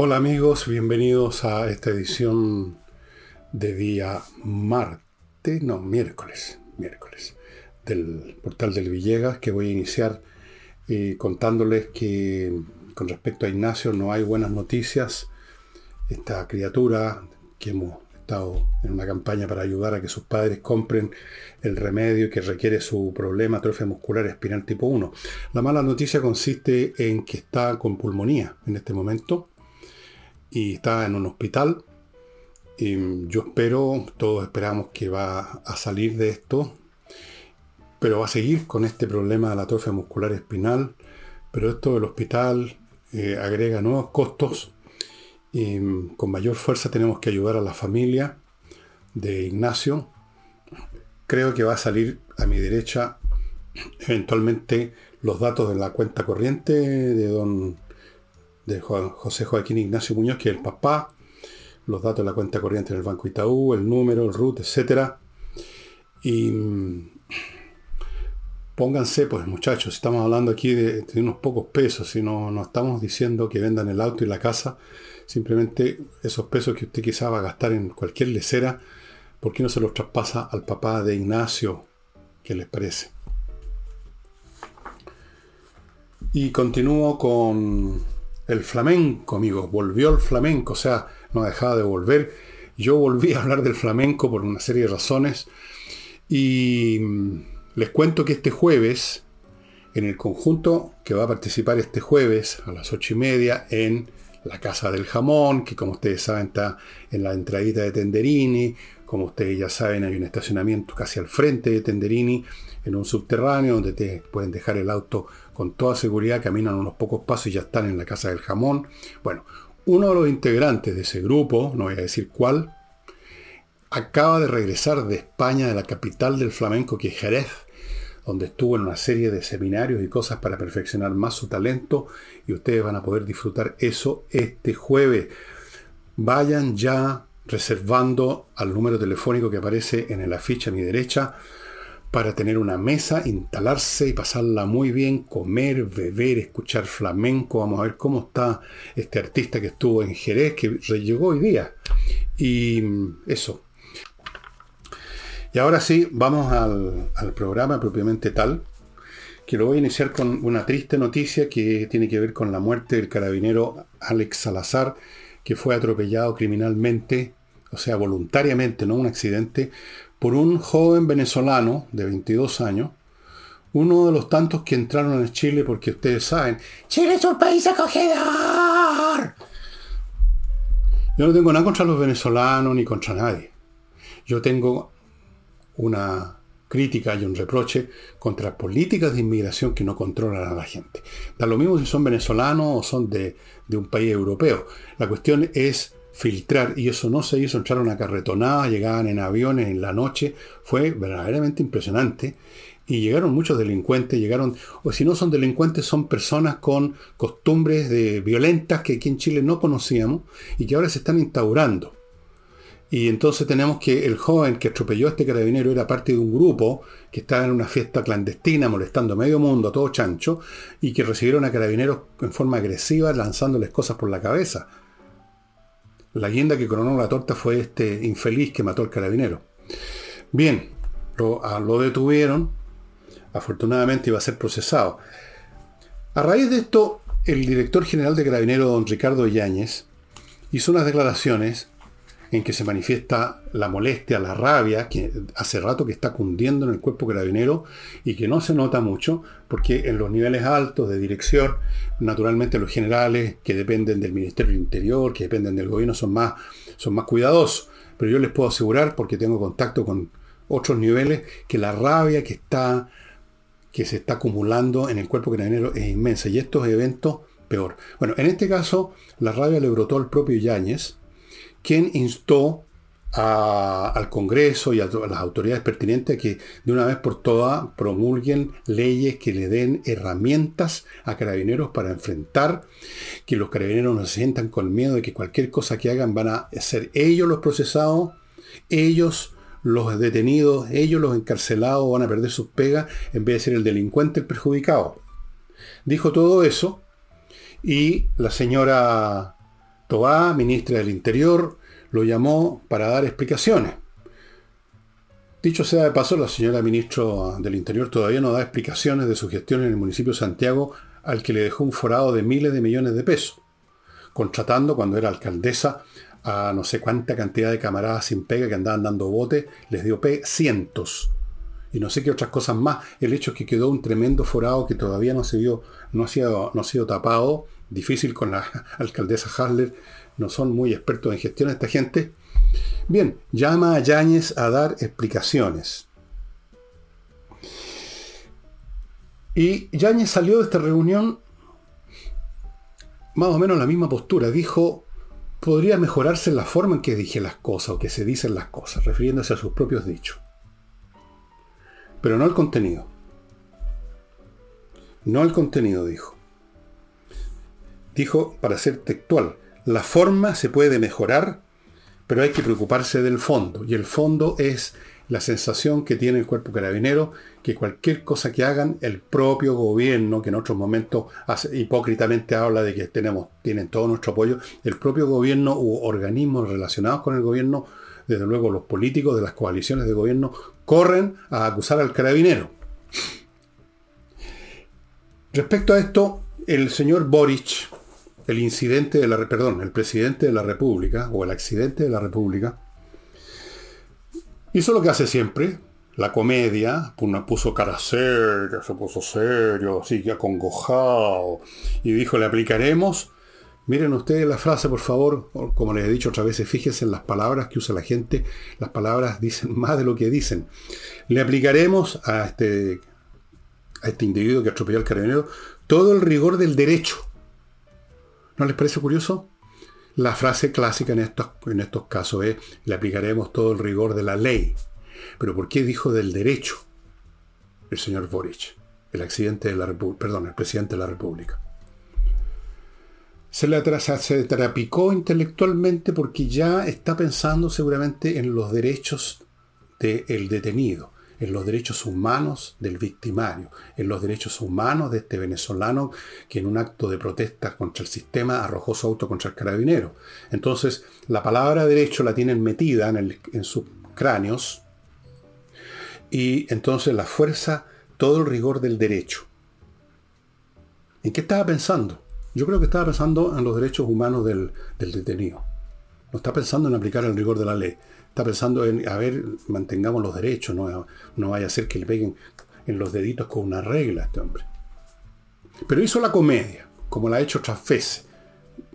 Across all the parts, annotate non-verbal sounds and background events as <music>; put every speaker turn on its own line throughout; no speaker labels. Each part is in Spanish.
Hola amigos, bienvenidos a esta edición de día martes, no, miércoles, miércoles, del portal del Villegas, que voy a iniciar eh, contándoles que con respecto a Ignacio no hay buenas noticias. Esta criatura que hemos estado en una campaña para ayudar a que sus padres compren el remedio que requiere su problema atrofia muscular espinal tipo 1. La mala noticia consiste en que está con pulmonía en este momento y está en un hospital. Y yo espero, todos esperamos que va a salir de esto, pero va a seguir con este problema de la atrofia muscular espinal. Pero esto del hospital eh, agrega nuevos costos y con mayor fuerza tenemos que ayudar a la familia de Ignacio. Creo que va a salir a mi derecha eventualmente los datos de la cuenta corriente de don de José Joaquín Ignacio Muñoz, que es el papá, los datos de la cuenta corriente en el Banco Itaú, el número, el RUT, etc. Y pónganse, pues muchachos, estamos hablando aquí de, unos pocos pesos, y no, no estamos diciendo que vendan el auto y la casa, simplemente esos pesos que usted quizá va a gastar en cualquier lecera, ¿por qué no se los traspasa al papá de Ignacio? ¿Qué les parece? Y continúo con el flamenco, amigos, volvió el flamenco, o sea, no ha dejado de volver. Yo volví a hablar del flamenco por una serie de razones y mm, les cuento que este jueves, en el conjunto que va a participar este jueves a las ocho y media en la Casa del Jamón, que como ustedes saben está en la entradita de Tenderini, como ustedes ya saben hay un estacionamiento casi al frente de Tenderini, en un subterráneo donde te pueden dejar el auto con toda seguridad, caminan unos pocos pasos y ya están en la casa del jamón. Bueno, uno de los integrantes de ese grupo, no voy a decir cuál, acaba de regresar de España, de la capital del flamenco, que es Jerez, donde estuvo en una serie de seminarios y cosas para perfeccionar más su talento y ustedes van a poder disfrutar eso este jueves. Vayan ya reservando al número telefónico que aparece en el afiche a mi derecha para tener una mesa, instalarse y pasarla muy bien, comer, beber, escuchar flamenco. Vamos a ver cómo está este artista que estuvo en Jerez, que llegó hoy día. Y eso. Y ahora sí, vamos al, al programa propiamente tal, que lo voy a iniciar con una triste noticia que tiene que ver con la muerte del carabinero Alex Salazar, que fue atropellado criminalmente, o sea, voluntariamente, no un accidente, por un joven venezolano de 22 años, uno de los tantos que entraron a Chile porque ustedes saben, Chile es un país acogedor. Yo no tengo nada contra los venezolanos ni contra nadie. Yo tengo una crítica y un reproche contra políticas de inmigración que no controlan a la gente. Da lo mismo si son venezolanos o son de, de un país europeo. La cuestión es filtrar, y eso no se hizo, entrar una carretonada, llegaban en aviones en la noche, fue verdaderamente impresionante. Y llegaron muchos delincuentes, llegaron, o si no son delincuentes, son personas con costumbres de, violentas que aquí en Chile no conocíamos y que ahora se están instaurando. Y entonces tenemos que el joven que atropelló a este carabinero era parte de un grupo que estaba en una fiesta clandestina molestando a medio mundo, a todo chancho, y que recibieron a carabineros en forma agresiva lanzándoles cosas por la cabeza. La guinda que coronó la torta fue este infeliz que mató al carabinero. Bien, lo, lo detuvieron. Afortunadamente iba a ser procesado. A raíz de esto, el director general de Carabinero, don Ricardo Yáñez, hizo unas declaraciones en que se manifiesta la molestia, la rabia, que hace rato que está cundiendo en el cuerpo carabinero y que no se nota mucho, porque en los niveles altos de dirección, naturalmente los generales que dependen del Ministerio del Interior, que dependen del gobierno, son más, son más cuidadosos. Pero yo les puedo asegurar, porque tengo contacto con otros niveles, que la rabia que está que se está acumulando en el cuerpo carabinero es inmensa. Y estos eventos, peor. Bueno, en este caso, la rabia le brotó al propio Yáñez, quien instó al Congreso y a, las autoridades pertinentes que de una vez por todas promulguen leyes que le den herramientas a carabineros para enfrentar, que los carabineros no se sientan con miedo de que cualquier cosa que hagan van a ser ellos los procesados, ellos los detenidos, ellos los encarcelados van a perder sus pegas en vez de ser el delincuente el perjudicado. Dijo todo eso y la señora Tobá, ministra del Interior, lo llamó para dar explicaciones. Dicho sea de paso, la señora ministra del Interior todavía no da explicaciones de su gestión en el municipio de Santiago al que le dejó un forado de miles de millones de pesos, contratando cuando era alcaldesa a no sé cuánta cantidad de camaradas sin pega que andaban dando bote, les dio pe cientos. Y no sé qué otras cosas más. El hecho es que quedó un tremendo forado que todavía no, se vio, no, ha sido, no ha sido tapado. Difícil con la <laughs> alcaldesa Hasler. No son muy expertos en gestión esta gente. Bien, llama a Yáñez a dar explicaciones. Y Yáñez salió de esta reunión más o menos la misma postura. Dijo, podría mejorarse la forma en que dije las cosas o que se dicen las cosas, refiriéndose a sus propios dichos. Pero no el contenido. No el contenido, dijo. Dijo, para ser textual, la forma se puede mejorar, pero hay que preocuparse del fondo. Y el fondo es la sensación que tiene el cuerpo carabinero, que cualquier cosa que hagan, el propio gobierno, que en otros momentos hipócritamente habla de que tenemos, tienen todo nuestro apoyo, el propio gobierno u organismos relacionados con el gobierno, desde luego los políticos de las coaliciones de gobierno, corren a acusar al carabinero. Respecto a esto, el señor Boric, el incidente de la, perdón, el presidente de la República, o el accidente de la República, Hizo lo que hace siempre, la comedia, puso cara seria, se puso serio, así que acongojado, y dijo, le aplicaremos. Miren ustedes la frase, por favor, como les he dicho otra vez, fíjense en las palabras que usa la gente, las palabras dicen más de lo que dicen. Le aplicaremos a este, a este individuo que atropelló al carabinero todo el rigor del derecho. ¿No les parece curioso? La frase clásica en estos, en estos casos es, le aplicaremos todo el rigor de la ley. Pero ¿por qué dijo del derecho el señor Boric, el accidente de la perdón, el presidente de la República? Se le se trapicó intelectualmente porque ya está pensando seguramente en los derechos del detenido en los derechos humanos del victimario, en los derechos humanos de este venezolano que en un acto de protesta contra el sistema arrojó su auto contra el carabinero. Entonces, la palabra derecho la tienen metida en, en sus cráneos y entonces la fuerza, todo el rigor del derecho. ¿En qué estaba pensando? Yo creo que estaba pensando en los derechos humanos del, del detenido. No está pensando en aplicar el rigor de la ley está pensando en, a ver, mantengamos los derechos, no, no vaya a ser que le peguen en los deditos con una regla a este hombre. Pero hizo la comedia, como la ha hecho otras veces.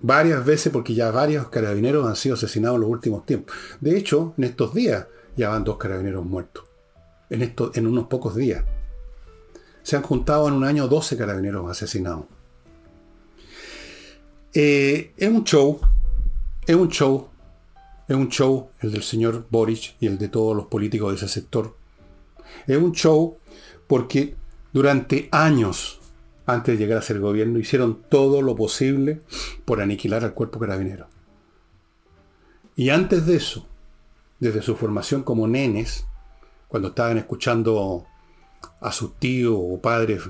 Varias veces porque ya varios carabineros han sido asesinados en los últimos tiempos. De hecho, en estos días ya van dos carabineros muertos. En, en unos pocos días. Se han juntado en un año 12 carabineros asesinados. Eh, es un show. Es un show es un show el del señor Boric y el de todos los políticos de ese sector. Es un show porque durante años, antes de llegar a ser gobierno, hicieron todo lo posible por aniquilar al cuerpo carabinero. Y antes de eso, desde su formación como nenes, cuando estaban escuchando a sus tíos o padres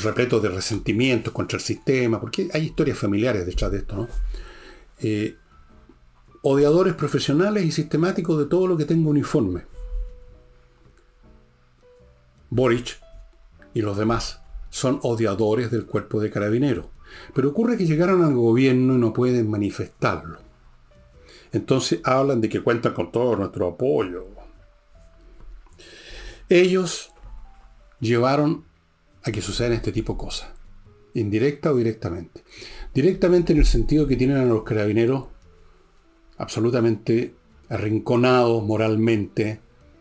repletos de resentimientos contra el sistema, porque hay historias familiares detrás de esto, ¿no? Eh, odiadores profesionales y sistemáticos de todo lo que tenga uniforme. Boric y los demás son odiadores del cuerpo de carabineros. Pero ocurre que llegaron al gobierno y no pueden manifestarlo. Entonces hablan de que cuentan con todo nuestro apoyo. Ellos llevaron a que sucedan este tipo de cosas, indirecta o directamente. Directamente en el sentido que tienen a los carabineros absolutamente arrinconados moralmente,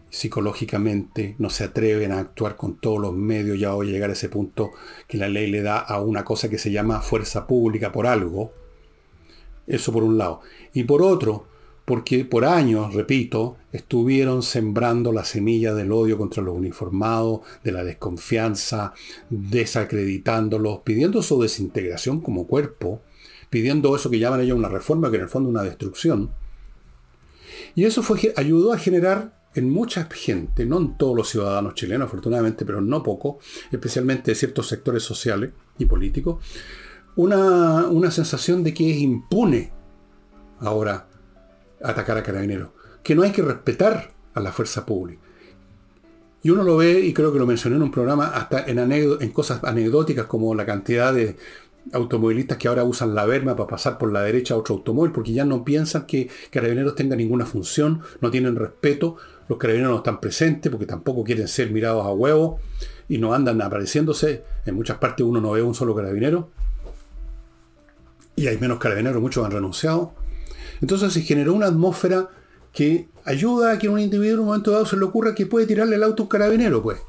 psicológicamente, no se atreven a actuar con todos los medios, ya voy a llegar a ese punto que la ley le da a una cosa que se llama fuerza pública por algo. Eso por un lado. Y por otro, porque por años, repito, estuvieron sembrando la semilla del odio contra los uniformados, de la desconfianza, desacreditándolos, pidiendo su desintegración como cuerpo, pidiendo eso que llaman ellos una reforma, que en el fondo una destrucción. Y eso fue, ayudó a generar en mucha gente, no en todos los ciudadanos chilenos, afortunadamente, pero no poco, especialmente de ciertos sectores sociales y políticos, una, una sensación de que es impune ahora atacar a carabineros, que no hay que respetar a la fuerza pública. Y uno lo ve, y creo que lo mencioné en un programa, hasta en, en cosas anecdóticas como la cantidad de automovilistas que ahora usan la verma para pasar por la derecha a otro automóvil, porque ya no piensan que carabineros tengan ninguna función, no tienen respeto, los carabineros no están presentes porque tampoco quieren ser mirados a huevo y no andan apareciéndose. En muchas partes uno no ve un solo carabinero. Y hay menos carabineros, muchos han renunciado. Entonces se generó una atmósfera que ayuda a que un individuo en un momento dado se le ocurra que puede tirarle el auto a un carabinero, pues.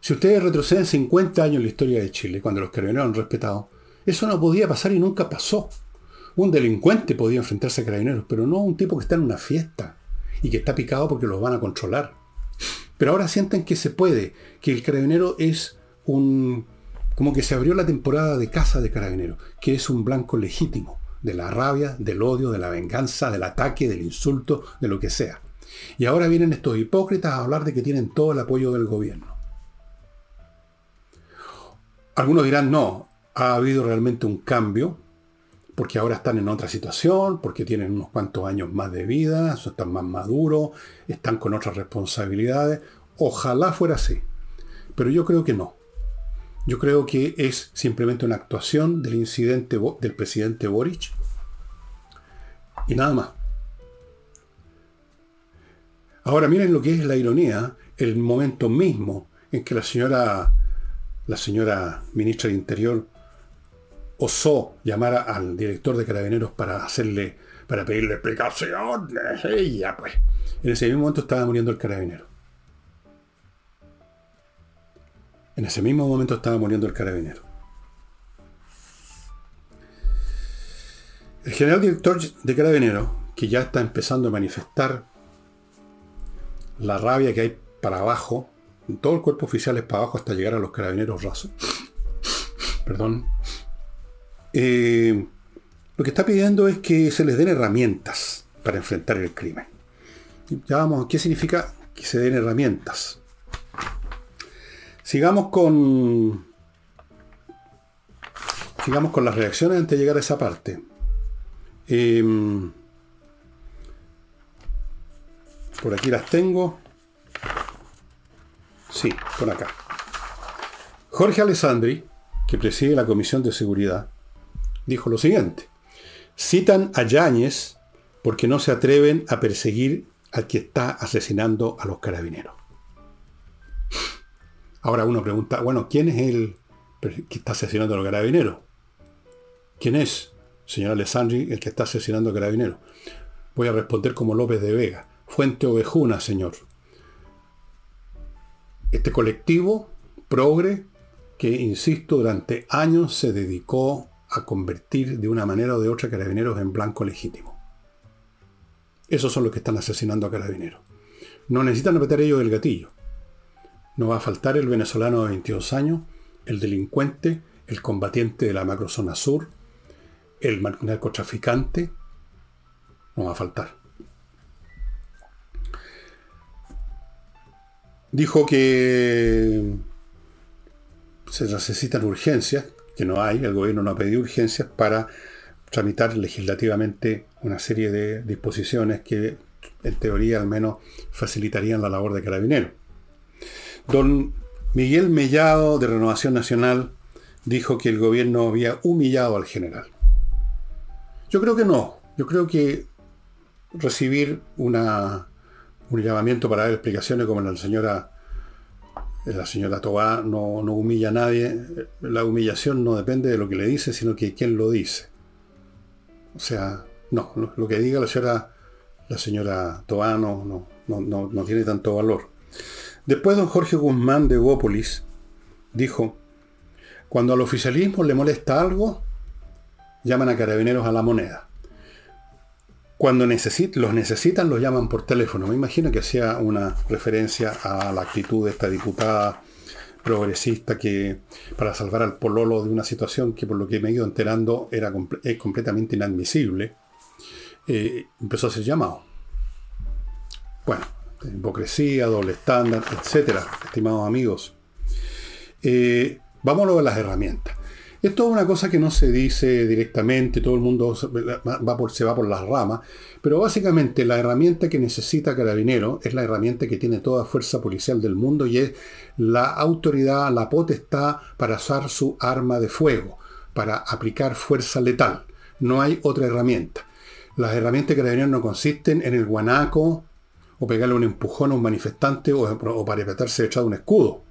Si ustedes retroceden 50 años en la historia de Chile, cuando los carabineros han respetado, eso no podía pasar y nunca pasó. Un delincuente podía enfrentarse a carabineros, pero no un tipo que está en una fiesta y que está picado porque los van a controlar. Pero ahora sienten que se puede, que el carabinero es un... como que se abrió la temporada de caza de carabineros, que es un blanco legítimo de la rabia, del odio, de la venganza, del ataque, del insulto, de lo que sea. Y ahora vienen estos hipócritas a hablar de que tienen todo el apoyo del gobierno. Algunos dirán, no, ha habido realmente un cambio, porque ahora están en otra situación, porque tienen unos cuantos años más de vida, están más maduros, están con otras responsabilidades. Ojalá fuera así. Pero yo creo que no. Yo creo que es simplemente una actuación del incidente del presidente Boric y nada más. Ahora miren lo que es la ironía, el momento mismo en que la señora, la señora ministra de Interior osó llamar al director de Carabineros para hacerle, para pedirle explicaciones. Ella, pues. En ese mismo momento estaba muriendo el carabinero. En ese mismo momento estaba muriendo el carabinero. El general director de Carabineros, que ya está empezando a manifestar la rabia que hay para abajo, todo el cuerpo oficial es para abajo hasta llegar a los carabineros rasos. <laughs> Perdón. Eh, lo que está pidiendo es que se les den herramientas para enfrentar el crimen. Ya vamos, ¿qué significa que se den herramientas? Sigamos con. Sigamos con las reacciones antes de llegar a esa parte. Em, por aquí las tengo. Sí, por acá. Jorge Alessandri, que preside la Comisión de Seguridad, dijo lo siguiente. Citan a Yáñez porque no se atreven a perseguir al que está asesinando a los carabineros. Ahora uno pregunta, bueno, ¿quién es el que está asesinando a los carabineros? ¿Quién es, señor Alessandri, el que está asesinando a carabineros? Voy a responder como López de Vega. Fuente Ovejuna, señor. Este colectivo progre que, insisto, durante años se dedicó a convertir de una manera o de otra carabineros en blanco legítimo. Esos son los que están asesinando a carabineros. No necesitan apretar ellos el gatillo. No va a faltar el venezolano de 22 años, el delincuente, el combatiente de la macrozona sur, el narcotraficante. No va a faltar. Dijo que se necesitan urgencias, que no hay, el gobierno no ha pedido urgencias para tramitar legislativamente una serie de disposiciones que en teoría al menos facilitarían la labor de carabineros. Don Miguel Mellado, de Renovación Nacional, dijo que el gobierno había humillado al general. Yo creo que no. Yo creo que recibir una, un llamamiento para dar explicaciones como la señora la señora Tobá no, no, humilla a nadie. La humillación no depende de lo que le dice, sino que quién lo dice. O sea, no, lo que diga la señora, la señora Tobá no, no, no tiene tanto valor. Después don Jorge Guzmán de Bópolis dijo, cuando al oficialismo le molesta algo, llaman a carabineros a la moneda. Cuando los necesitan, los llaman por teléfono. Me imagino que hacía una referencia a la actitud de esta diputada progresista que para salvar al pololo de una situación que por lo que me he ido enterando era es completamente inadmisible, eh, empezó a ser llamado. Bueno, hipocresía, doble estándar, etcétera, estimados amigos. Eh, vámonos a las herramientas. Esto es una cosa que no se dice directamente, todo el mundo va por, se va por las ramas, pero básicamente la herramienta que necesita Carabinero es la herramienta que tiene toda fuerza policial del mundo y es la autoridad, la potestad para usar su arma de fuego, para aplicar fuerza letal. No hay otra herramienta. Las herramientas de Carabinero no consisten en el guanaco o pegarle un empujón a un manifestante o, para detrás de un escudo.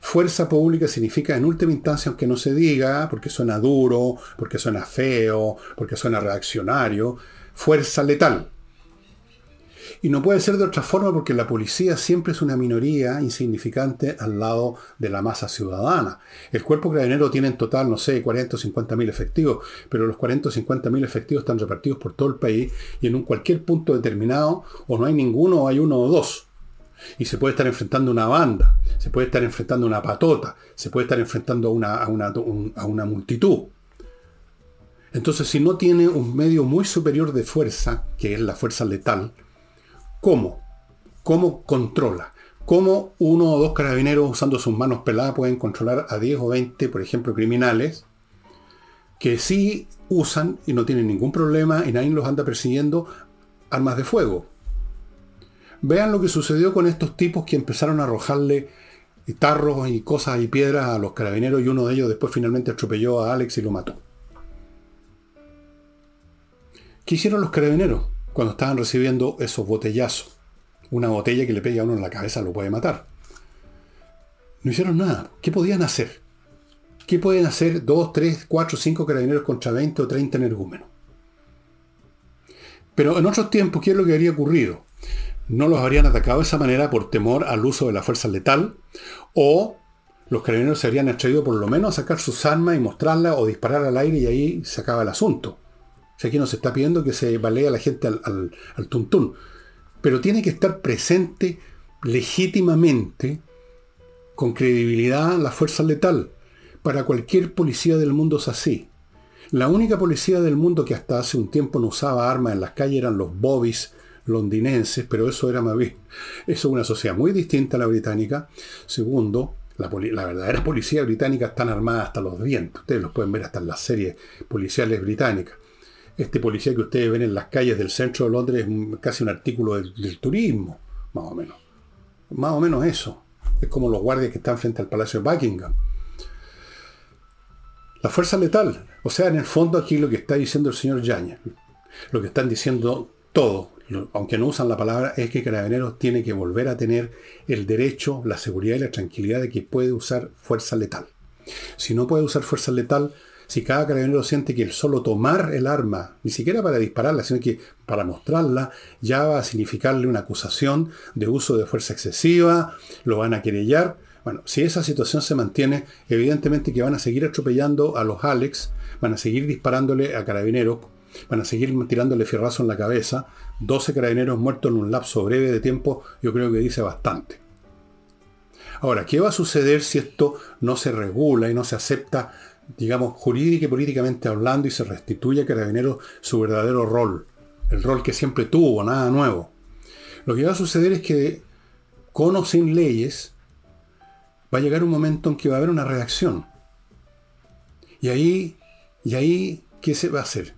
Fuerza pública significa en última instancia, aunque no se diga, porque suena duro, porque suena feo, porque suena reaccionario, fuerza letal. Y no puede ser de otra forma porque la policía siempre es una minoría insignificante al lado de la masa ciudadana. El cuerpo carabinero tiene en total, no sé, 40 o 50 mil efectivos, pero los 40 o 50 mil efectivos están repartidos por todo el país y en un cualquier punto determinado o no hay ninguno o hay uno o dos. Y se puede estar enfrentando una banda, se puede estar enfrentando una patota, se puede estar enfrentando a una, a una, a una multitud. Entonces, si no tiene un medio muy superior de fuerza, que es la fuerza letal, ¿cómo? ¿Cómo controla? ¿Cómo uno o dos carabineros usando sus manos peladas pueden controlar a 10 o 20, por ejemplo, criminales, que sí usan y no tienen ningún problema y nadie los anda persiguiendo armas de fuego? Vean lo que sucedió con estos tipos que empezaron a arrojarle tarros y cosas y piedras a los carabineros y uno de ellos después finalmente atropelló a Alex y lo mató. ¿Qué hicieron los carabineros cuando estaban recibiendo esos botellazos? Una botella que le pega a uno en la cabeza lo puede matar. No hicieron nada. ¿Qué podían hacer? ¿Qué pueden hacer dos, tres, cuatro, cinco carabineros contra 20 o 30 energúmenos? Pero en otros tiempos, ¿qué es lo que habría ocurrido? No los habrían atacado de esa manera por temor al uso de la fuerza letal, o los carabineros se habrían atrevido por lo menos a sacar sus armas y mostrarlas o disparar al aire y ahí se acaba el asunto. O sea, aquí nos está pidiendo que se balea a la gente al, al tuntún. Pero tiene que estar presente legítimamente, con credibilidad, la fuerza letal. Para cualquier policía del mundo es así. La única policía del mundo que hasta hace un tiempo no usaba armas en las calles eran los bobbies londinenses, pero eso era más bien, eso es una sociedad muy distinta a la británica. Segundo, la, verdadera policía británica están armada hasta los dientes. Ustedes los pueden ver hasta en las series policiales británicas. Este policía que ustedes ven en las calles del centro de Londres es casi un artículo del, del turismo, más o menos. Más o menos eso. Es como los guardias que están frente al Palacio de Buckingham. La fuerza letal. O sea, en el fondo aquí lo que está diciendo el señor Yañez, lo que están diciendo todos, aunque no usan la palabra, es que Carabineros tiene que volver a tener el derecho, la seguridad y la tranquilidad de que puede usar fuerza letal. Si no puede usar fuerza letal, si cada carabinero siente que el solo tomar el arma, ni siquiera para dispararla, sino que para mostrarla, ya va a significarle una acusación de uso de fuerza excesiva, lo van a querellar. Bueno, si esa situación se mantiene, evidentemente que van a seguir atropellando a los Alex, van a seguir disparándole a carabineros, van a seguir tirándole fierrazo en la cabeza, 12 carabineros muertos en un lapso breve de tiempo, yo creo que dice bastante. Ahora, ¿qué va a suceder si esto no se regula y no se acepta, digamos, jurídica y políticamente hablando y se restituye a Carabineros su verdadero rol? El rol que siempre tuvo, nada nuevo. Lo que va a suceder es que, con o sin leyes, va a llegar un momento en que va a haber una reacción. Y ahí, y ahí, ¿qué se va a hacer?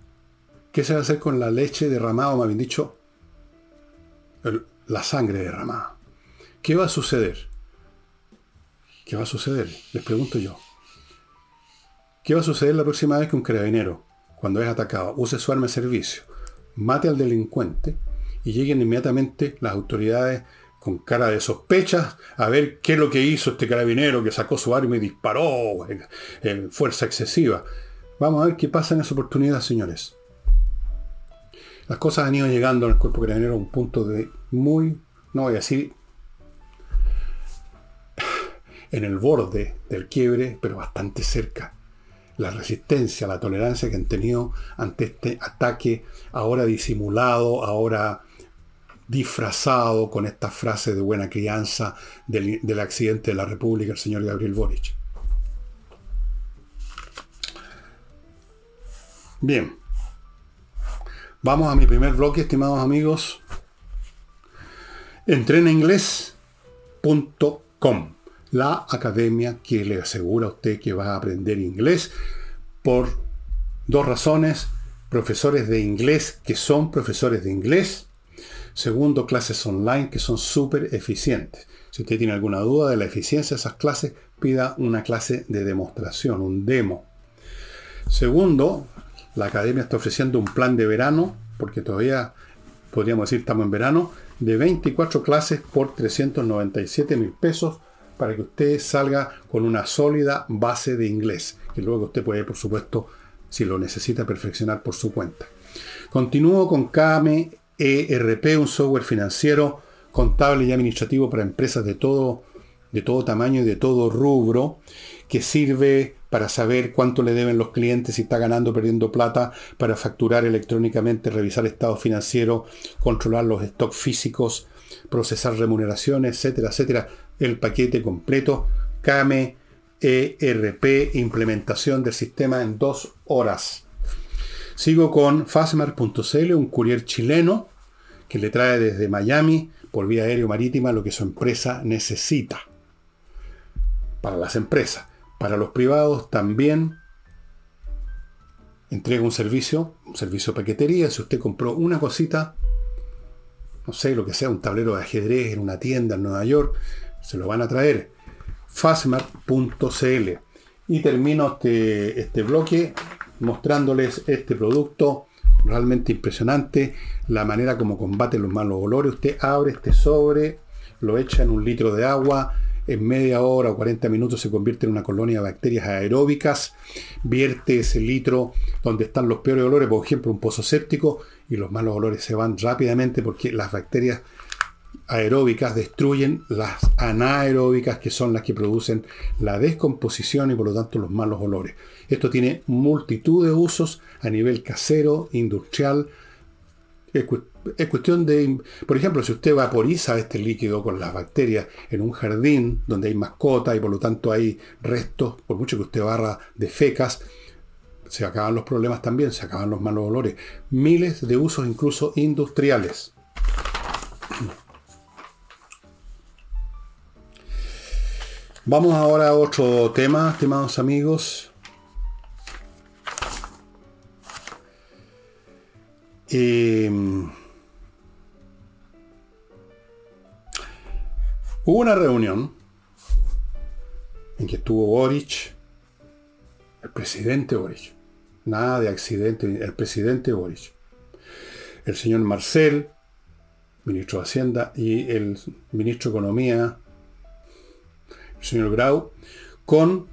¿Qué se va a hacer con la leche derramada, o más bien dicho, la sangre derramada? ¿Qué va a suceder? ¿Qué va a suceder? Les pregunto yo. ¿Qué va a suceder la próxima vez que un carabinero, cuando es atacado, use su arma de servicio, mate al delincuente y lleguen inmediatamente las autoridades con cara de sospechas a ver qué es lo que hizo este carabinero que sacó su arma y disparó en fuerza excesiva? Vamos a ver qué pasa en esa oportunidad, señores. Las cosas han ido llegando en el cuerpo carabinero a un punto de muy, no voy a decir, en el borde del quiebre, pero bastante cerca. La resistencia, la tolerancia que han tenido ante este ataque, ahora disimulado, ahora disfrazado con esta frase de buena crianza del, del accidente de la República, el señor Gabriel Boric. Bien. Vamos a mi primer bloque, estimados amigos. Entrenainglés.com, la academia que le asegura a usted que va a aprender inglés por dos razones. Profesores de inglés que son profesores de inglés. Segundo, clases online que son súper eficientes. Si usted tiene alguna duda de la eficiencia de esas clases, pida una clase de demostración, un demo. Segundo, la academia está ofreciendo un plan de verano, porque todavía podríamos decir estamos en verano, de 24 clases por 397 mil pesos para que usted salga con una sólida base de inglés, que luego usted puede, por supuesto, si lo necesita, perfeccionar por su cuenta. Continúo con KME ERP, un software financiero, contable y administrativo para empresas de todo, de todo tamaño y de todo rubro, que sirve para saber cuánto le deben los clientes, si está ganando o perdiendo plata, para facturar electrónicamente, revisar estado financiero, controlar los stocks físicos, procesar remuneraciones, etcétera, etcétera. El paquete completo, CAME, ERP, implementación del sistema en dos horas. Sigo con Fasmar.cl, un courier chileno que le trae desde Miami por vía aéreo marítima lo que su empresa necesita. Para las empresas. Para los privados también entrega un servicio, un servicio de paquetería. Si usted compró una cosita, no sé, lo que sea, un tablero de ajedrez en una tienda en Nueva York, se lo van a traer. Fasmart.cl. Y termino este, este bloque mostrándoles este producto realmente impresionante, la manera como combate los malos olores. Usted abre este sobre, lo echa en un litro de agua, en media hora o 40 minutos se convierte en una colonia de bacterias aeróbicas, vierte ese litro donde están los peores olores, por ejemplo un pozo séptico, y los malos olores se van rápidamente porque las bacterias aeróbicas destruyen las anaeróbicas que son las que producen la descomposición y por lo tanto los malos olores. Esto tiene multitud de usos a nivel casero, industrial, es cuestión de, por ejemplo, si usted vaporiza este líquido con las bacterias en un jardín donde hay mascota y por lo tanto hay restos, por mucho que usted barra de fecas, se acaban los problemas también, se acaban los malos olores. Miles de usos incluso industriales. Vamos ahora a otro tema, estimados amigos. Eh, Hubo una reunión en que estuvo Boric, el presidente Boric, nada de accidente, el presidente Boric, el señor Marcel, ministro de Hacienda, y el ministro de Economía, el señor Grau, con,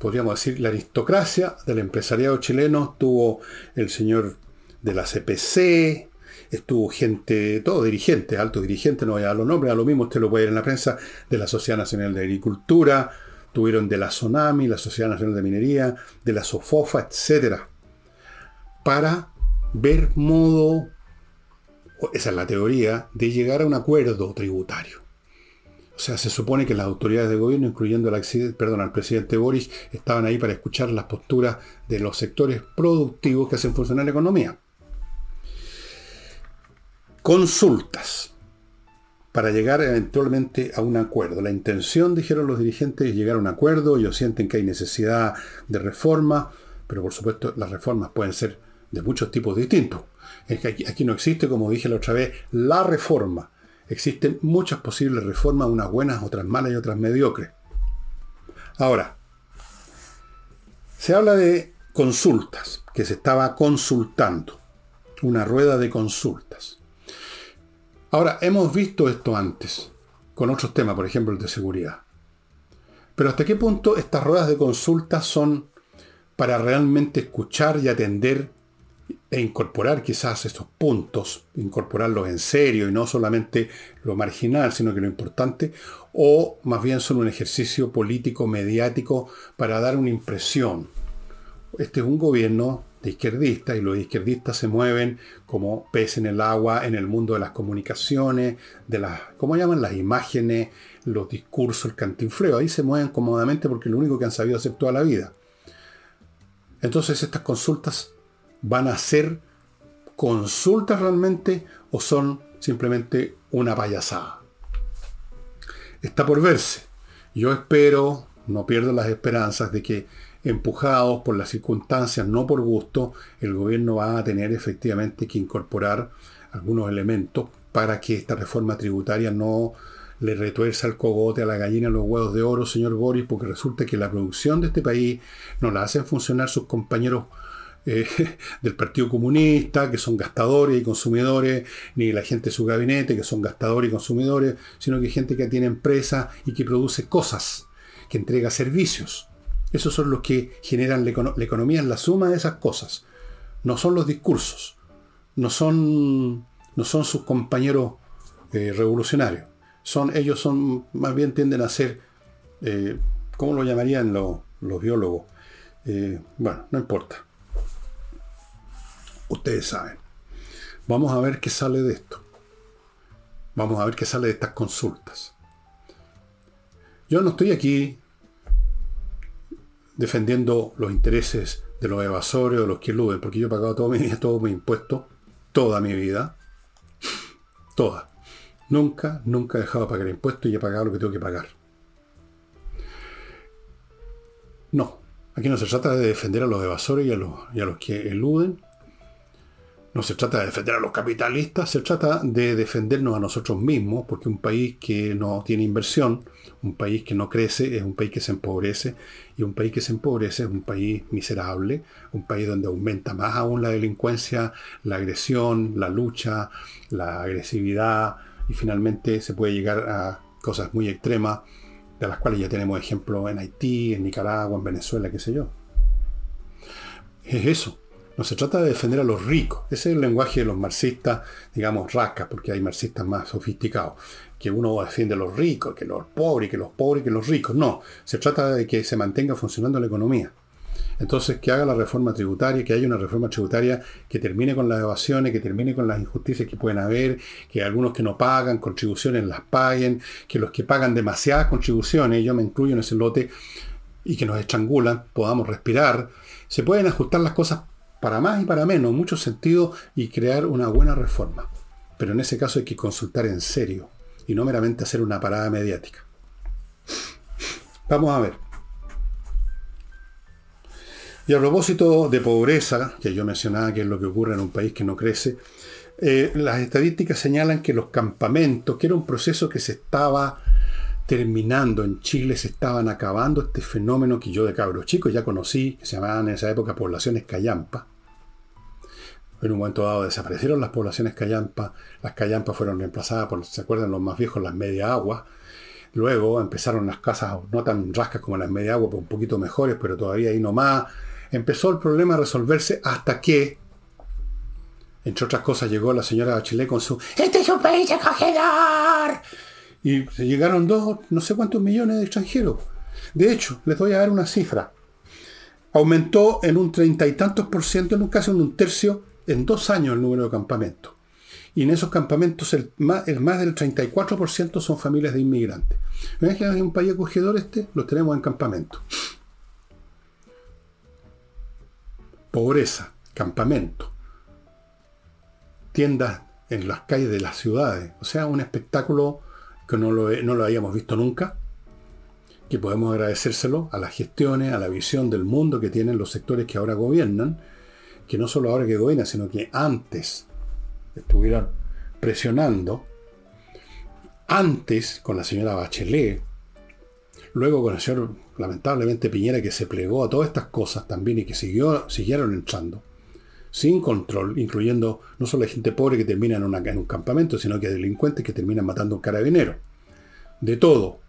podríamos decir, la aristocracia del empresariado chileno, tuvo el señor de la CPC, estuvo gente, todo dirigente, alto dirigente, no voy a dar los nombres, a lo mismo usted lo puede ver en la prensa, de la Sociedad Nacional de Agricultura, tuvieron de la SONAMI, la Sociedad Nacional de Minería, de la SOFOFA, etc. Para ver modo, esa es la teoría, de llegar a un acuerdo tributario. O sea, se supone que las autoridades de gobierno, incluyendo perdón, al presidente Boris, estaban ahí para escuchar las posturas de los sectores productivos que hacen funcionar la economía consultas para llegar eventualmente a un acuerdo. La intención, dijeron los dirigentes, es llegar a un acuerdo. Ellos sienten que hay necesidad de reforma, pero por supuesto las reformas pueden ser de muchos tipos distintos. Es que aquí, aquí no existe, como dije la otra vez, la reforma. Existen muchas posibles reformas, unas buenas, otras malas y otras mediocres. Ahora, se habla de consultas, que se estaba consultando, una rueda de consultas. Ahora, hemos visto esto antes, con otros temas, por ejemplo el de seguridad. Pero hasta qué punto estas ruedas de consulta son para realmente escuchar y atender e incorporar quizás estos puntos, incorporarlos en serio y no solamente lo marginal, sino que lo importante, o más bien son un ejercicio político, mediático, para dar una impresión. Este es un gobierno de izquierdistas y los izquierdistas se mueven como pez en el agua en el mundo de las comunicaciones, de las, ¿cómo llaman? Las imágenes, los discursos, el cantinfleo. Ahí se mueven cómodamente porque es lo único que han sabido hacer toda la vida. Entonces estas consultas van a ser consultas realmente o son simplemente una payasada. Está por verse. Yo espero, no pierdo las esperanzas de que empujados por las circunstancias, no por gusto, el gobierno va a tener efectivamente que incorporar algunos elementos para que esta reforma tributaria no le retuerza el cogote a la gallina los huevos de oro, señor Boris, porque resulta que la producción de este país no la hacen funcionar sus compañeros eh, <laughs> del Partido Comunista, que son gastadores y consumidores, ni la gente de su gabinete, que son gastadores y consumidores, sino que gente que tiene empresas y que produce cosas, que entrega servicios. Esos son los que generan la, economía en la suma de esas cosas. No son los discursos, no son, no son sus compañeros eh, revolucionarios. Son, ellos son, más bien tienden a ser, eh, ¿cómo lo llamarían los, biólogos? bueno, no importa. Ustedes saben. Vamos a ver qué sale de esto. Vamos a ver qué sale de estas consultas. Yo no estoy aquí defendiendo los intereses de los evasores o los que eluden, porque yo he pagado todo mi <laughs> vida, todos mis impuestos, toda mi vida. Toda. Nunca, nunca he dejado de pagar impuestos y he pagado lo que tengo que pagar. No, aquí no se trata de defender a los evasores y a los, y a los que eluden, no se trata de defender a los capitalistas, se trata de defendernos a nosotros mismos, porque un país que no tiene inversión, un país que no crece, es un país que se empobrece, y un país que se empobrece es un país miserable, un país donde aumenta más aún la delincuencia, la agresión, la lucha, la agresividad, y finalmente se puede llegar a cosas muy extremas, de las cuales ya tenemos ejemplos en Haití, en Nicaragua, en Venezuela, qué sé yo. Es eso. No se trata de defender a los ricos. Ese es el lenguaje de los marxistas, digamos, rascas, porque hay marxistas más sofisticados. Que uno defiende a los ricos, que los pobres, que los pobres, que los ricos. No, se trata de que se mantenga funcionando la economía. Entonces, que haga la reforma tributaria, que haya una reforma tributaria que termine con las evasiones, que termine con las injusticias que pueden haber, que algunos que no pagan contribuciones las paguen, que los que pagan demasiadas contribuciones, yo me incluyo en ese lote, y que nos estrangulan, podamos respirar. Se pueden ajustar las cosas para más y para menos, en muchos sentidos, y crear una buena reforma. Pero en ese caso hay que consultar en serio y no meramente hacer una parada mediática. Vamos a ver. Y a propósito de pobreza, que yo mencionaba que es lo que ocurre en un país que no crece, eh, las estadísticas señalan que los campamentos, que era un proceso que se estaba terminando en Chile, se estaban acabando este fenómeno que yo de cabros chicos ya conocí, que se llamaban en esa época poblaciones callampa, en un momento dado desaparecieron las poblaciones callampa, las callampas fueron reemplazadas por, ¿se acuerdan los más viejos? Las media agua. Luego empezaron las casas no tan rascas como las media agua, pero un poquito mejores, pero todavía ahí nomás. Empezó el problema a resolverse hasta que, entre otras cosas, llegó la señora Bachelet con su ¡Este es un país acogedor! Y llegaron dos, no sé cuántos millones de extranjeros. De hecho, les voy a dar una cifra. Aumentó en un treinta y tantos por ciento, en un caso en un tercio, en dos años el número de campamentos. Y en esos campamentos el más, más del 34% son familias de inmigrantes. ¿No es que hay un país acogedor este? Los tenemos en campamento. Pobreza, campamento, tiendas en las calles de las ciudades. O sea, un espectáculo que no lo, no lo habíamos visto nunca, que podemos agradecérselo a las gestiones, a la visión del mundo que tienen los sectores que ahora gobiernan que no solo ahora que gobierna, sino que antes estuvieron presionando, antes con la señora Bachelet, luego con el señor, lamentablemente, Piñera, que se plegó a todas estas cosas también y que siguió, siguieron entrando, sin control, incluyendo no solo gente pobre que termina en, un campamento, sino que delincuentes que terminan matando a un carabinero. De todo.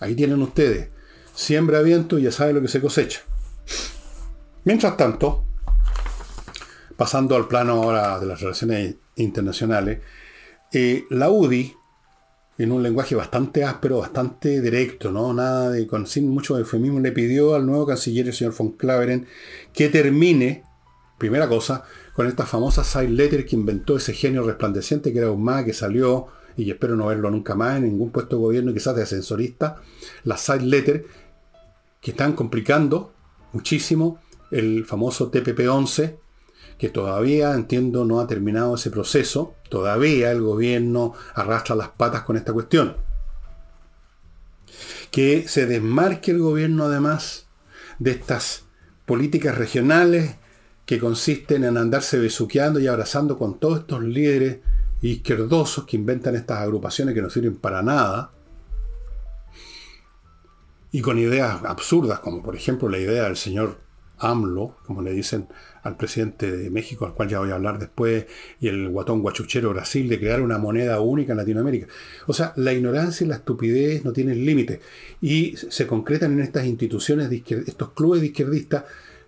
Ahí tienen ustedes. Siembra viento y ya sabe lo que se cosecha. Mientras tanto, pasando al plano ahora de las relaciones internacionales, eh, la UDI, en un lenguaje bastante áspero, bastante directo, ¿no? Nada de, con, sin mucho eufemismo, le pidió al nuevo canciller, el señor von Claveren, que termine, primera cosa, con esta famosa side letter que inventó ese genio resplandeciente que era más que salió, y espero no verlo nunca más en ningún puesto de gobierno, quizás de ascensorista, la side letter, que están complicando muchísimo el famoso TPP-11, que todavía, entiendo, no ha terminado ese proceso. Todavía el gobierno arrastra las patas con esta cuestión. Que se desmarque el gobierno además de estas políticas regionales que consisten en andarse besuqueando y abrazando con todos estos líderes izquierdosos que inventan estas agrupaciones que no sirven para nada, y con ideas absurdas, como por ejemplo la idea del señor AMLO, como le dicen al presidente de México, al cual ya voy a hablar después, y el guatón guachuchero Brasil, de crear una moneda única en Latinoamérica. O sea, la ignorancia y la estupidez no tienen límite. Y se concretan en estas instituciones, de estos clubes de izquierdistas,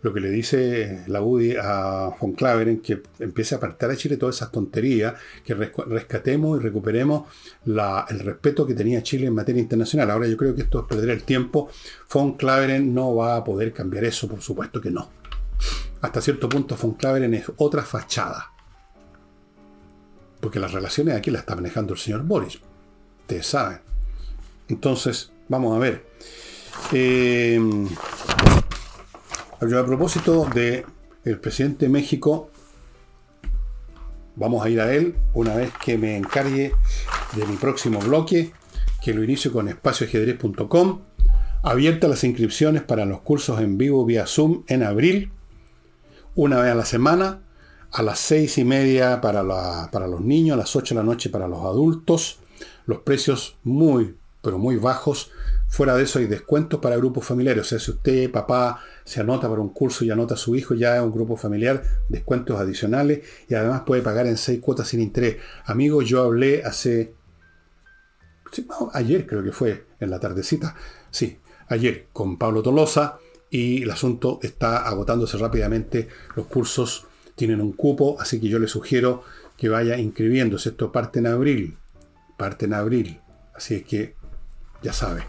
lo que le dice la UDI a von Claveren, que empiece a apartar a Chile todas esas tonterías, que rescatemos y recuperemos el respeto que tenía Chile en materia internacional. Ahora yo creo que esto es perder el tiempo. Von Claveren no va a poder cambiar eso, por supuesto que no. Hasta cierto punto von Claveren es otra fachada. Porque las relaciones aquí las está manejando el señor Boris. Ustedes saben. Entonces, vamos a ver. Eh, a propósito del el presidente de México, vamos a ir a él una vez que me encargue de mi próximo bloque, que lo inicio con espacioajedrez.com. Abiertas las inscripciones para los cursos en vivo vía Zoom en abril, una vez a la semana, a las seis y media para, los niños, a las 8 de la noche para los adultos. Los precios muy, pero muy bajos Fuera de eso hay descuentos para grupos familiares. O sea, si usted, papá, se anota para un curso y anota a su hijo ya es un grupo familiar, descuentos adicionales y además puede pagar en seis cuotas sin interés. Amigos, yo hablé hace... ayer creo que fue, en la tardecita. Sí, ayer con Pablo Tolosa y el asunto está agotándose rápidamente. Los cursos tienen un cupo, así que yo le sugiero que vaya inscribiéndose. Esto parte en abril. Parte en abril. Así es que ya sabe.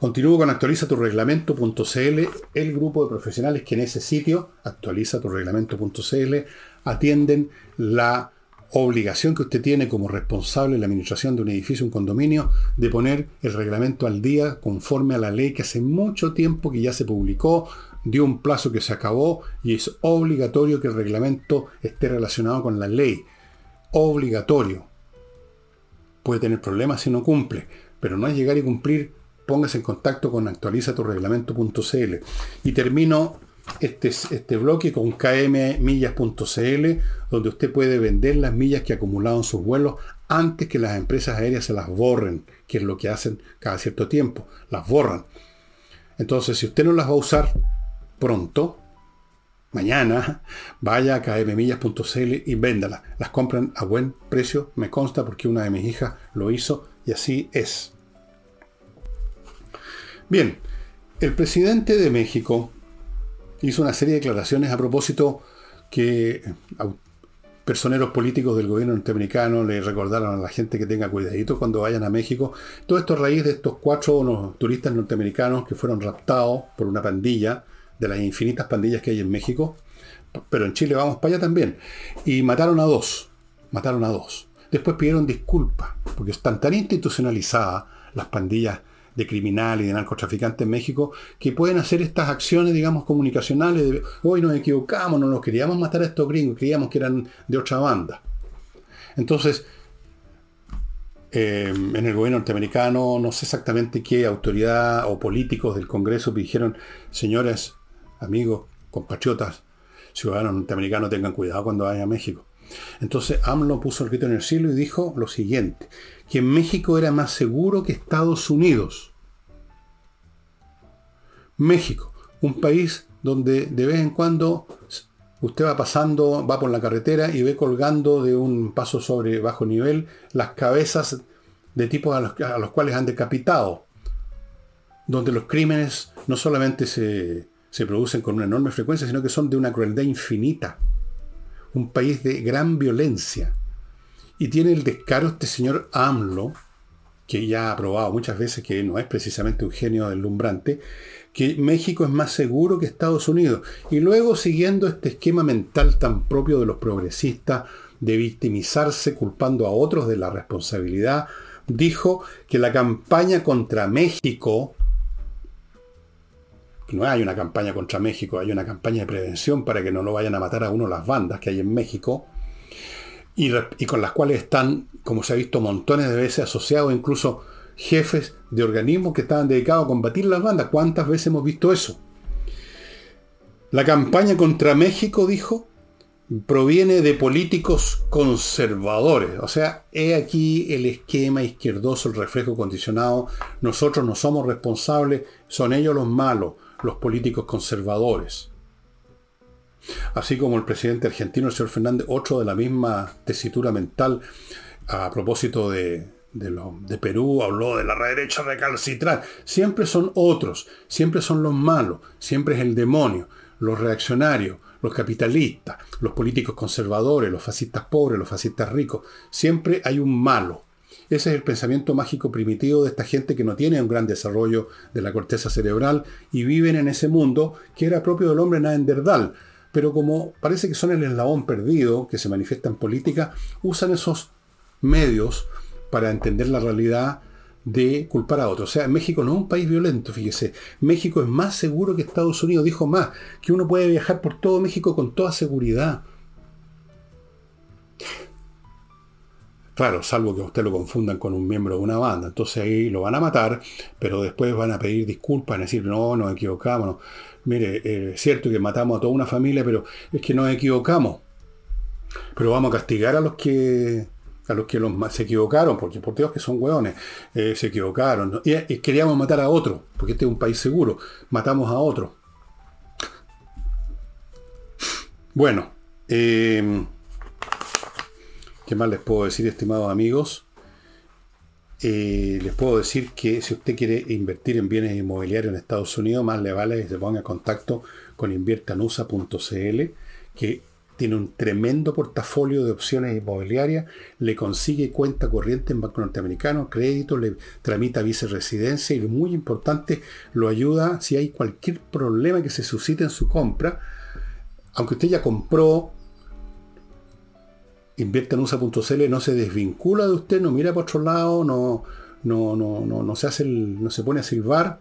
Continúo con actualiza tu reglamento.cl, el grupo de profesionales que en ese sitio, actualiza tu reglamento.cl, atienden la obligación que usted tiene como responsable de la administración de un edificio, un condominio, de poner el reglamento al día conforme a la ley que hace mucho tiempo que ya se publicó, dio un plazo que se acabó y es obligatorio que el reglamento esté relacionado con la ley. Obligatorio puede tener problemas si no cumple, pero no es llegar y cumplir, póngase en contacto con actualizaturreglamento.cl. Y termino este, este bloque con kmmillas.cl, donde usted puede vender las millas que ha acumulado en sus vuelos antes que las empresas aéreas se las borren, que es lo que hacen cada cierto tiempo, las borran. Entonces, si usted no las va a usar pronto, mañana, vaya a kmmillas.cl y véndala. Las compran a buen precio, me consta porque una de mis hijas lo hizo y así es. Bien, el presidente de México hizo una serie de declaraciones a propósito que personeros políticos del gobierno norteamericano le recordaron a la gente que tenga cuidadito cuando vayan a México. Todo esto a raíz de estos cuatro turistas norteamericanos que fueron raptados por una pandilla de las infinitas pandillas que hay en México, pero en Chile vamos para allá también. Y mataron a dos, mataron a dos. Después pidieron disculpas, porque están tan institucionalizadas las pandillas de criminales y de narcotraficantes en México, que pueden hacer estas acciones, digamos, comunicacionales de hoy nos equivocamos, no nos queríamos matar a estos gringos, creíamos que eran de otra banda. Entonces, eh, en el gobierno norteamericano, no sé exactamente qué autoridad o políticos del Congreso dijeron, señores, amigos, compatriotas, ciudadanos norteamericanos, tengan cuidado cuando vayan a México. Entonces AMLO puso el grito en el cielo y dijo lo siguiente, que México era más seguro que Estados Unidos. México, un país donde de vez en cuando usted va pasando, va por la carretera y ve colgando de un paso sobre bajo nivel las cabezas de tipos a los, a los cuales han decapitado, donde los crímenes no solamente se, se producen con una enorme frecuencia, sino que son de una crueldad infinita. Un país de gran violencia. Y tiene el descaro este señor AMLO, que ya ha probado muchas veces que no es precisamente un genio deslumbrante, que México es más seguro que Estados Unidos. Y luego, siguiendo este esquema mental tan propio de los progresistas, de victimizarse culpando a otros de la responsabilidad, dijo que la campaña contra México no hay una campaña contra México, hay una campaña de prevención para que no lo vayan a matar a uno las bandas que hay en México y, con las cuales están, como se ha visto montones de veces, asociados incluso jefes de organismos que estaban dedicados a combatir las bandas. ¿Cuántas veces hemos visto eso? La campaña contra México, dijo, proviene de políticos conservadores. O sea, he aquí el esquema izquierdoso, el reflejo condicionado. Nosotros no somos responsables, son ellos los malos, los políticos conservadores. Así como el presidente argentino, el señor Fernández, otro de la misma tesitura mental, a propósito de, de, Perú, habló de la derecha recalcitrante. Siempre son otros, siempre son los malos, siempre es el demonio, los reaccionarios, los capitalistas, los políticos conservadores, los fascistas pobres, los fascistas ricos. Siempre hay un malo. Ese es el pensamiento mágico primitivo de esta gente que no tiene un gran desarrollo de la corteza cerebral y viven en ese mundo que era propio del hombre naenderdal. Pero como parece que son el eslabón perdido que se manifiesta en política, usan esos medios para entender la realidad de culpar a otros. O sea, México no es un país violento, fíjese. México es más seguro que Estados Unidos. Dijo más, que uno puede viajar por todo México con toda seguridad. Claro, salvo que usted lo confundan con un miembro de una banda. Entonces ahí lo van a matar, pero después van a pedir disculpas, a decir, no, nos equivocamos. Mire, eh, es cierto que matamos a toda una familia, pero es que nos equivocamos. Pero vamos a castigar a los que a los que los, se equivocaron, porque por Dios que son hueones, eh, se equivocaron. Y, queríamos matar a otro, porque este es un país seguro. Matamos a otro. Bueno, em, ¿qué más les puedo decir, estimados amigos? Eh, les puedo decir que si usted quiere invertir en bienes inmobiliarios en Estados Unidos, más le vale que se ponga en contacto con inviertanusa.cl, que tiene un tremendo portafolio de opciones inmobiliarias, le consigue cuenta corriente en Banco Norteamericano, crédito, le tramita vice-residencia y muy importante, lo ayuda si hay cualquier problema que se suscite en su compra. Aunque usted ya compró, invierte en USA.cl, no se desvincula de usted, no mira para otro lado, no, no, no, no, no se hace no se pone a silbar,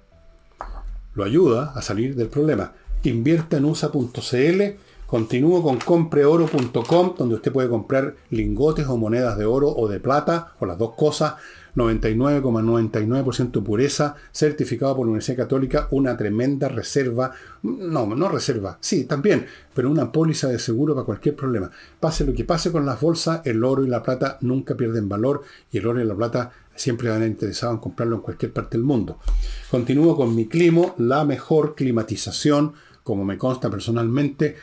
lo ayuda a salir del problema. Invierte en USA.cl Continúo con compreoro.com, donde usted puede comprar lingotes o monedas de oro o de plata, o las dos cosas, 99,99% pureza, certificado por la Universidad Católica, una tremenda reserva, no, no reserva, sí, también, pero una póliza de seguro para cualquier problema. Pase lo que pase con las bolsas, el oro y la plata nunca pierden valor y el oro y la plata siempre van a interesado en comprarlo en cualquier parte del mundo. Continúo con mi climo, la mejor climatización, como me consta personalmente,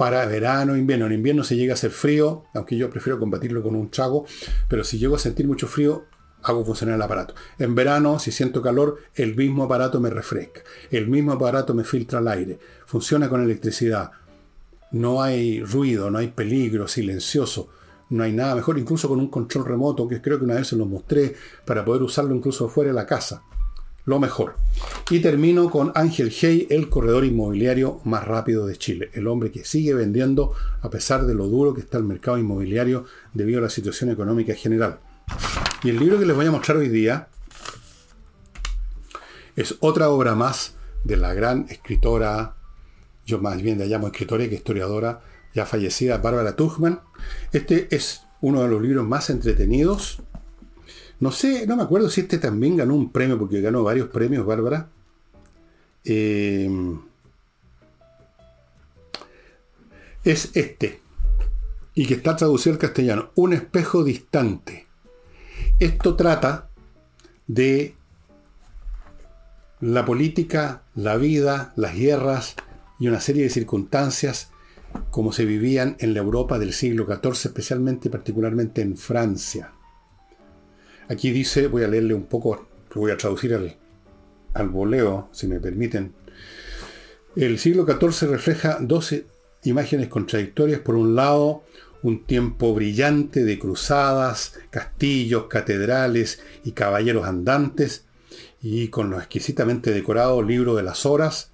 para verano, invierno. En invierno se llega a hacer frío, aunque yo prefiero combatirlo con un chago, pero si llego a sentir mucho frío, hago funcionar el aparato. En verano, si siento calor, el mismo aparato me refresca. El mismo aparato me filtra el aire. Funciona con electricidad. No hay ruido, no hay peligro, silencioso. No hay nada mejor, incluso con un control remoto, que creo que una vez se lo mostré, para poder usarlo incluso fuera de la casa lo mejor. Y termino con Ángel Hey, el corredor inmobiliario más rápido de Chile, el hombre que sigue vendiendo a pesar de lo duro que está el mercado inmobiliario debido a la situación económica general. Y el libro que les voy a mostrar hoy día es otra obra más de la gran escritora, yo más bien la llamo escritora y historiadora, ya fallecida, Bárbara Tuchman. Este es uno de los libros más entretenidos no sé, no me acuerdo si este también ganó un premio, porque ganó varios premios, Bárbara. Eh, es este, y que está traducido al castellano, Un espejo distante. Esto trata de la política, la vida, las guerras y una serie de circunstancias como se vivían en la Europa del siglo XIV, especialmente particularmente en Francia. Aquí dice, voy a leerle un poco, lo voy a traducir al, al voleo, si me permiten. El siglo XIV refleja dos imágenes contradictorias. Por un lado, un tiempo brillante de cruzadas, castillos, catedrales y caballeros andantes, y con los exquisitamente decorados libros de las horas.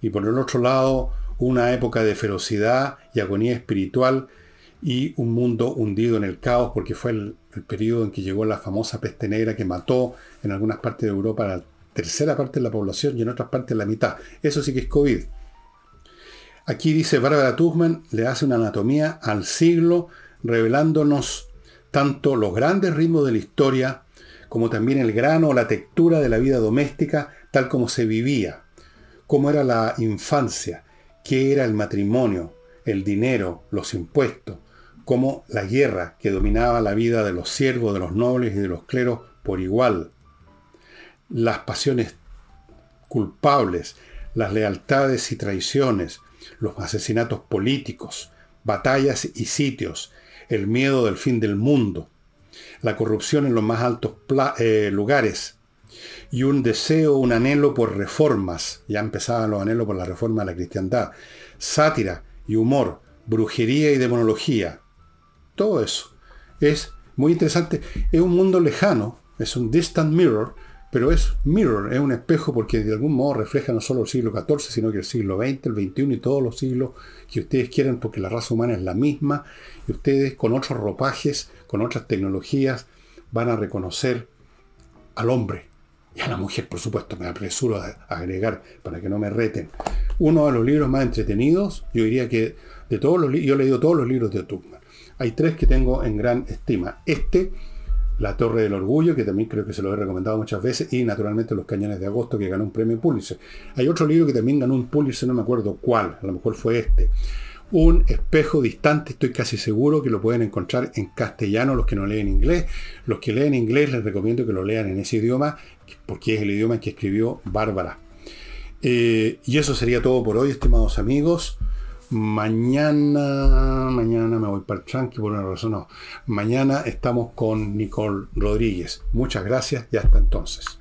Y por el otro lado, una época de ferocidad y agonía espiritual y un mundo hundido en el caos porque fue el, periodo en que llegó la famosa peste negra que mató en algunas partes de Europa a la tercera parte de la población y en otras partes la mitad. Eso sí que es COVID. Aquí dice Bárbara Tuchman, le hace una anatomía al siglo, revelándonos tanto los grandes ritmos de la historia como también el grano o la textura de la vida doméstica tal como se vivía, cómo era la infancia, qué era el matrimonio, el dinero, los impuestos, cómo la guerra que dominaba la vida de los siervos, de los nobles y de los cleros por igual, las pasiones culpables, las lealtades y traiciones, los asesinatos políticos, batallas y sitios, el miedo del fin del mundo, la corrupción en los más altos eh, lugares y un deseo, un anhelo por reformas, ya empezaban los anhelos por la reforma de la cristiandad, sátira y humor, brujería y demonología, todo eso. Es muy interesante, es un mundo lejano, es un distant mirror, pero es mirror, es un espejo porque de algún modo refleja no solo el siglo XIV, sino que el siglo XX, el XXI y todos los siglos que ustedes quieran, porque la raza humana es la misma, y ustedes con otros ropajes, con otras tecnologías, van a reconocer al hombre y a la mujer, por supuesto, me apresuro a agregar para que no me reten. Uno de los libros más entretenidos, yo diría que de todos los yo he leído todos los libros de Tuckman. Hay tres que tengo en gran estima. Este, la Torre del Orgullo, que también creo que se lo he recomendado muchas veces, y naturalmente Los Cañones de Agosto, que ganó un premio Pulitzer. Hay otro libro que también ganó un Pulitzer, no me acuerdo cuál, a lo mejor fue este. Un espejo distante, estoy casi seguro que lo pueden encontrar en castellano los que no leen inglés. Los que leen inglés les recomiendo que lo lean en ese idioma, porque es el idioma que escribió Bárbara. Eh, y eso sería todo por hoy, estimados amigos. Mañana, mañana me voy para el tranqui por una razón. No. Mañana estamos con Nicole Rodríguez. Muchas gracias y hasta entonces.